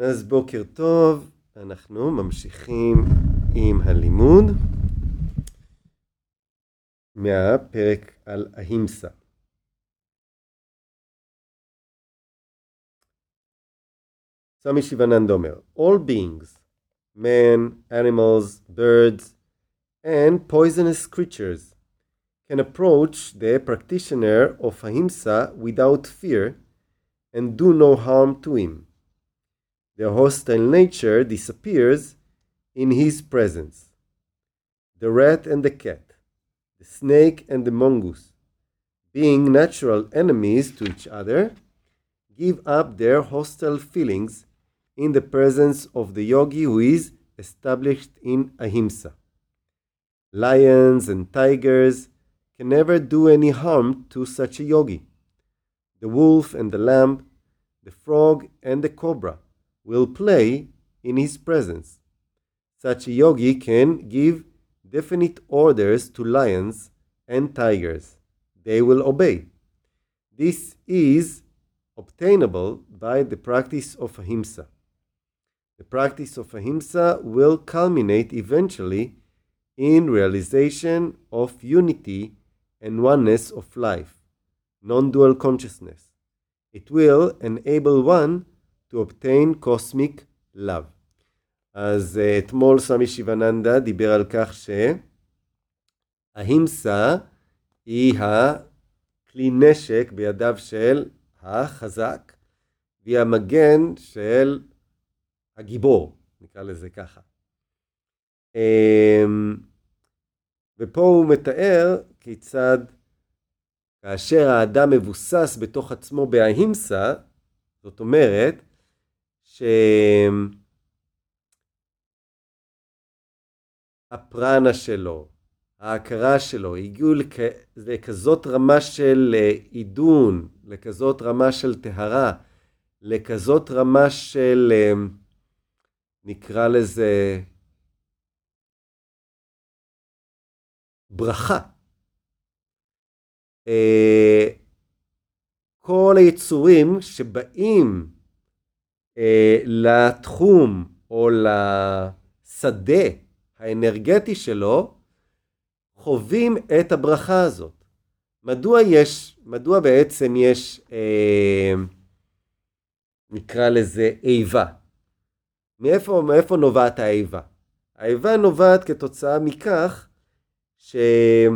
אז בוקר טוב, אנחנו ממשיכים עם הלימוד מהפרק על ההימסה. סמי שיבננד אומר, All beings, men, animals, birds, and poisonous creatures can approach the practitioner of ahimsa without fear and do no harm to him. Their hostile nature disappears in his presence. The rat and the cat, the snake and the mongoose, being natural enemies to each other, give up their hostile feelings in the presence of the yogi who is established in ahimsa. Lions and tigers can never do any harm to such a yogi. The wolf and the lamb, the frog and the cobra will play in his presence. Such a yogi can give definite orders to lions and tigers. They will obey. This is obtainable by the practice of ahimsa. The practice of ahimsa will culminate eventually in realization of unity and oneness of life, non dual consciousness. It will enable one to obtain cosmic love. אז uh, אתמול סמי שיבננדה דיבר על כך שההימסה היא הכלי נשק בידיו של החזק, והיא המגן של הגיבור, נקרא לזה ככה. Um, ופה הוא מתאר כיצד כאשר האדם מבוסס בתוך עצמו בהאימסה, זאת אומרת שהפרנה שלו, ההכרה שלו, הגיעו לכ... לכזאת רמה של עידון, לכזאת רמה של טהרה, לכזאת רמה של, נקרא לזה, ברכה. כל היצורים שבאים לתחום או לשדה האנרגטי שלו, חווים את הברכה הזאת. מדוע יש, מדוע בעצם יש, אה, נקרא לזה איבה? מאיפה, מאיפה נובעת האיבה? האיבה נובעת כתוצאה מכך שה...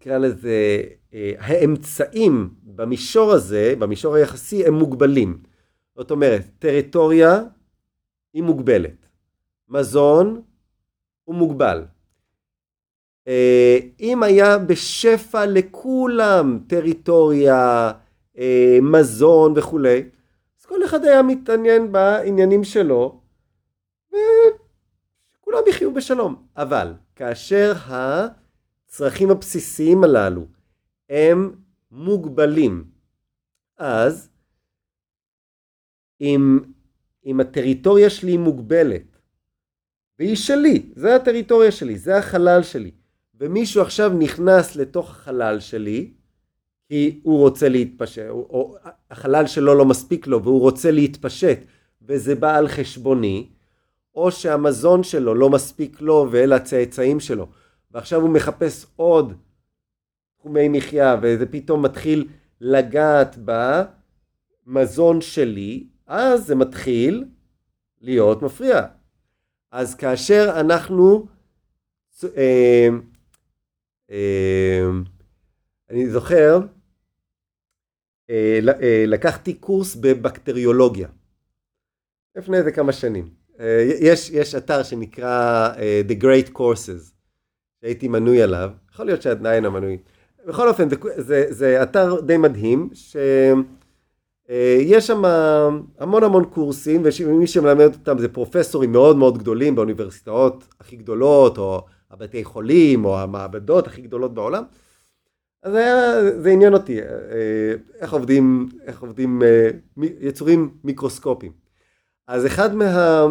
נקרא לזה, אה, האמצעים במישור הזה, במישור היחסי, הם מוגבלים. זאת אומרת, טריטוריה היא מוגבלת, מזון הוא מוגבל. אה, אם היה בשפע לכולם טריטוריה, אה, מזון וכולי, אז כל אחד היה מתעניין בעניינים שלו, וכולם יחיו בשלום. אבל כאשר הצרכים הבסיסיים הללו הם מוגבלים. אז אם, אם הטריטוריה שלי מוגבלת, והיא שלי, זה הטריטוריה שלי, זה החלל שלי, ומישהו עכשיו נכנס לתוך החלל שלי, כי הוא רוצה להתפשט, או, או החלל שלו לא מספיק לו והוא רוצה להתפשט, וזה בא על חשבוני, או שהמזון שלו לא מספיק לו ואלה הצאצאים שלו, ועכשיו הוא מחפש עוד תחומי מחיה, וזה פתאום מתחיל לגעת במזון שלי, אז זה מתחיל להיות מפריע. אז כאשר אנחנו, אה, אה, אני זוכר, אה, אה, לקחתי קורס בבקטריולוגיה, לפני איזה כמה שנים. אה, יש, יש אתר שנקרא אה, The Great Courses, שהייתי מנוי עליו, יכול להיות שעדיין המנוי. בכל אופן, זה, זה, זה אתר די מדהים, שיש אה, שם המון המון קורסים, ומי שמלמד אותם זה פרופסורים מאוד מאוד גדולים באוניברסיטאות הכי גדולות, או הבתי חולים, או המעבדות הכי גדולות בעולם. אז היה, זה עניין אותי, אה, איך עובדים, איך עובדים אה, יצורים מיקרוסקופיים. אז אחד מה...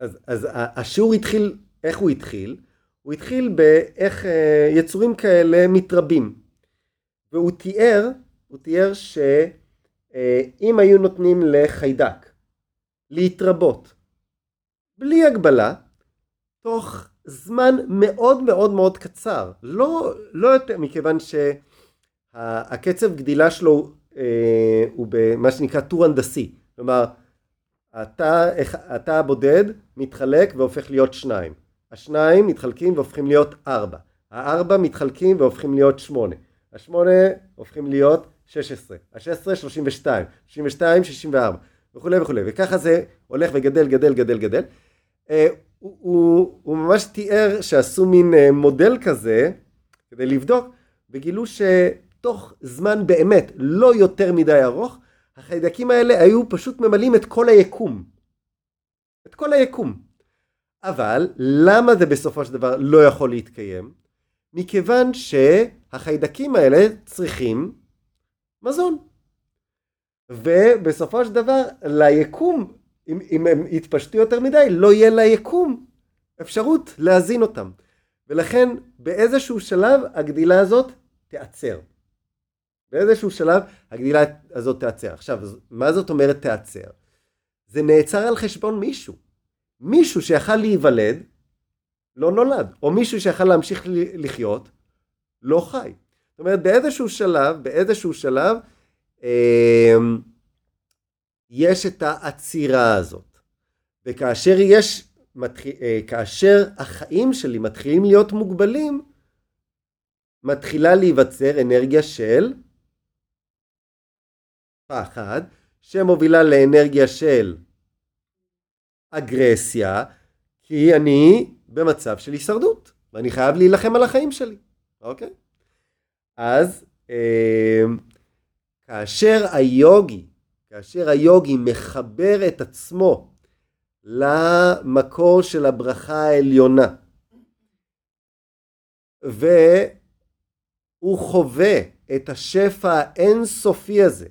אז, אז השיעור התחיל, איך הוא התחיל? הוא התחיל באיך יצורים כאלה מתרבים. והוא תיאר הוא תיאר שאם היו נותנים לחיידק להתרבות בלי הגבלה, תוך זמן מאוד מאוד מאוד קצר, לא, לא יותר מכיוון שהקצב גדילה שלו אה, הוא במה שנקרא טור הנדסי, כלומר התא, הבודד מתחלק והופך להיות שניים, השניים מתחלקים והופכים להיות ארבע, הארבע מתחלקים והופכים להיות שמונה, השמונה הופכים להיות שש עשרה, השש עשרה שלושים ושתיים, שלושים ושתיים שישים וארבע. וכולי וכולי. וככה זה הולך וגדל גדל גדל גדל. אה, הוא, הוא, הוא ממש תיאר שעשו מין אה, מודל כזה כדי לבדוק וגילו שתוך זמן באמת לא יותר מדי ארוך החיידקים האלה היו פשוט ממלאים את כל היקום. את כל היקום אבל למה זה בסופו של דבר לא יכול להתקיים? מכיוון שהחיידקים האלה צריכים מזון ובסופו של דבר ליקום אם, אם הם יתפשטו יותר מדי, לא יהיה ליקום אפשרות להזין אותם. ולכן באיזשהו שלב הגדילה הזאת תיעצר. באיזשהו שלב הגדילה הזאת תיעצר. עכשיו, מה זאת אומרת תיעצר? זה נעצר על חשבון מישהו. מישהו שיכל להיוולד, לא נולד. או מישהו שיכל להמשיך לחיות, לא חי. זאת אומרת, באיזשהו שלב, באיזשהו שלב, אה, יש את העצירה הזאת. וכאשר יש, אה, כאשר החיים שלי מתחילים להיות מוגבלים, מתחילה להיווצר אנרגיה של פחד, שמובילה לאנרגיה של אגרסיה, כי אני במצב של הישרדות, ואני חייב להילחם על החיים שלי, אוקיי? אז אה, כאשר היוגי כאשר היוגי מחבר את עצמו למקור של הברכה העליונה והוא חווה את השפע האינסופי הזה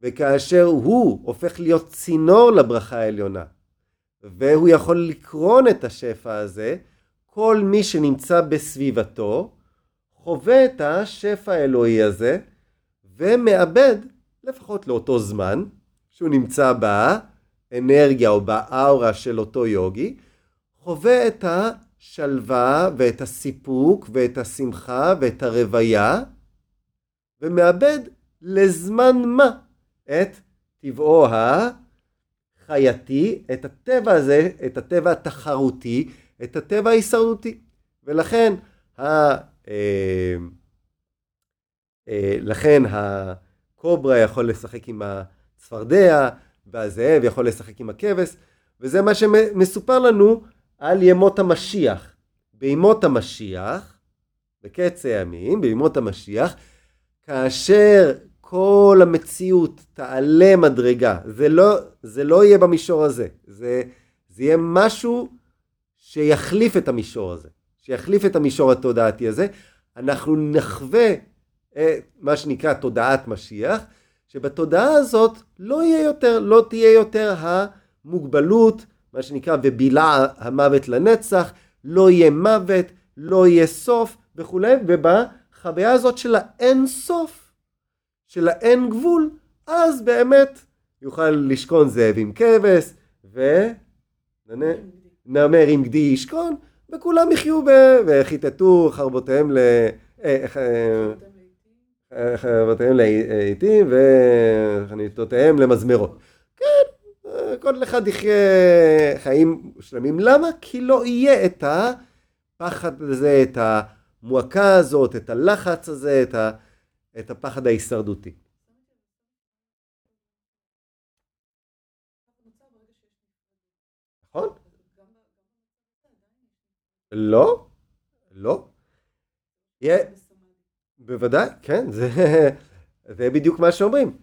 וכאשר הוא הופך להיות צינור לברכה העליונה והוא יכול לקרון את השפע הזה כל מי שנמצא בסביבתו חווה את השפע האלוהי הזה ומאבד לפחות לאותו זמן שהוא נמצא באנרגיה או באאורה של אותו יוגי, חווה את השלווה ואת הסיפוק ואת השמחה ואת הרוויה ומאבד לזמן מה את טבעו החייתי, את הטבע הזה, את הטבע התחרותי, את הטבע ההישרדותי. ולכן ה... אה, אה, לכן. הקוברה יכול לשחק עם הצפרדע, והזאב יכול לשחק עם הכבש, וזה מה שמסופר לנו על ימות המשיח. בימות המשיח, בקץ הימים, בימות המשיח, כאשר כל המציאות תעלה מדרגה, זה לא, זה לא יהיה במישור הזה, זה, זה יהיה משהו שיחליף את המישור הזה, שיחליף את המישור התודעתי הזה, אנחנו נחווה מה שנקרא תודעת משיח, שבתודעה הזאת לא יהיה יותר, לא תהיה יותר המוגבלות, מה שנקרא ובילה המוות לנצח, לא יהיה מוות, לא יהיה סוף וכולי, ובחוויה הזאת של האין סוף, של האין גבול, אז באמת יוכל לשכון זאב עם כבש, ונמר עם גדי ישכון, וכולם יחיו ב... וכיתתו חרבותיהם ל... אה, אה, חרבותיהם לעיתים וחניתותיהם למזמרות. כן, כל אחד יחיה חיים שלמים. למה? כי לא יהיה את הפחד הזה, את המועקה הזאת, את הלחץ הזה, את, ה, את הפחד ההישרדותי. נכון? לא, לא. בוודאי, כן, זה, בדיוק מה שאומרים.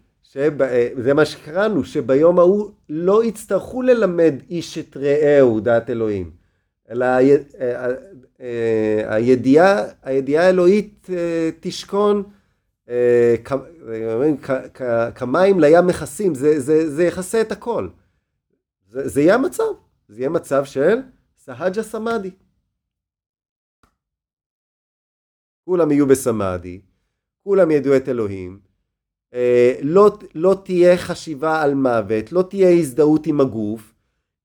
זה מה שקראנו, שביום ההוא לא יצטרכו ללמד איש את רעהו דעת אלוהים, אלא הידיעה, הידיעה האלוהית אה, תשכון כמים לים מכסים, זה, יכסה את הכל. זה, זה יהיה המצב, זה יהיה מצב של סהג'ה סמאדי. כולם יהיו בסמאדי, כולם ידעו את אלוהים, אה, לא, לא תהיה חשיבה על מוות, לא תהיה הזדהות עם הגוף,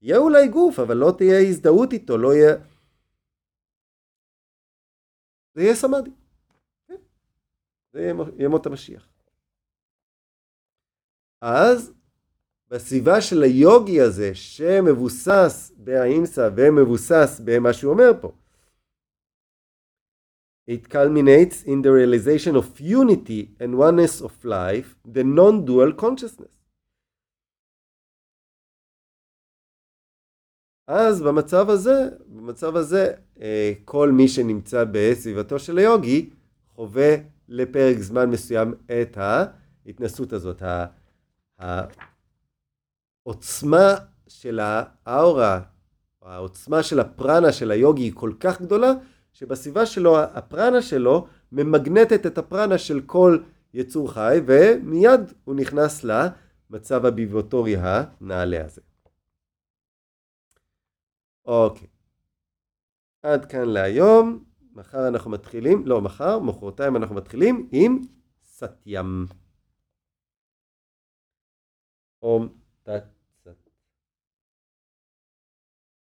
יהיה אולי גוף, אבל לא תהיה הזדהות איתו, לא יהיה... זה יהיה סמאדי. זה ימות המשיח. אז בסביבה של היוגי הזה, שמבוסס באימסה ומבוסס במה שהוא אומר פה, It culminates in the realization of unity and oneness of life, the non-dual consciousness. אז במצב הזה, במצב הזה, אה, כל מי שנמצא בסביבתו של היוגי חווה לפרק זמן מסוים את ההתנסות הזאת. העוצמה של האורה, העוצמה של הפרנה של היוגי היא כל כך גדולה, שבסביבה שלו, הפרנה שלו ממגנטת את הפרנה של כל יצור חי, ומיד הוא נכנס למצב הביבוטורי הנעלה הזה. אוקיי. עד כאן להיום. מחר אנחנו מתחילים, לא מחר, מחרתיים אנחנו מתחילים עם סטיאם. אום תת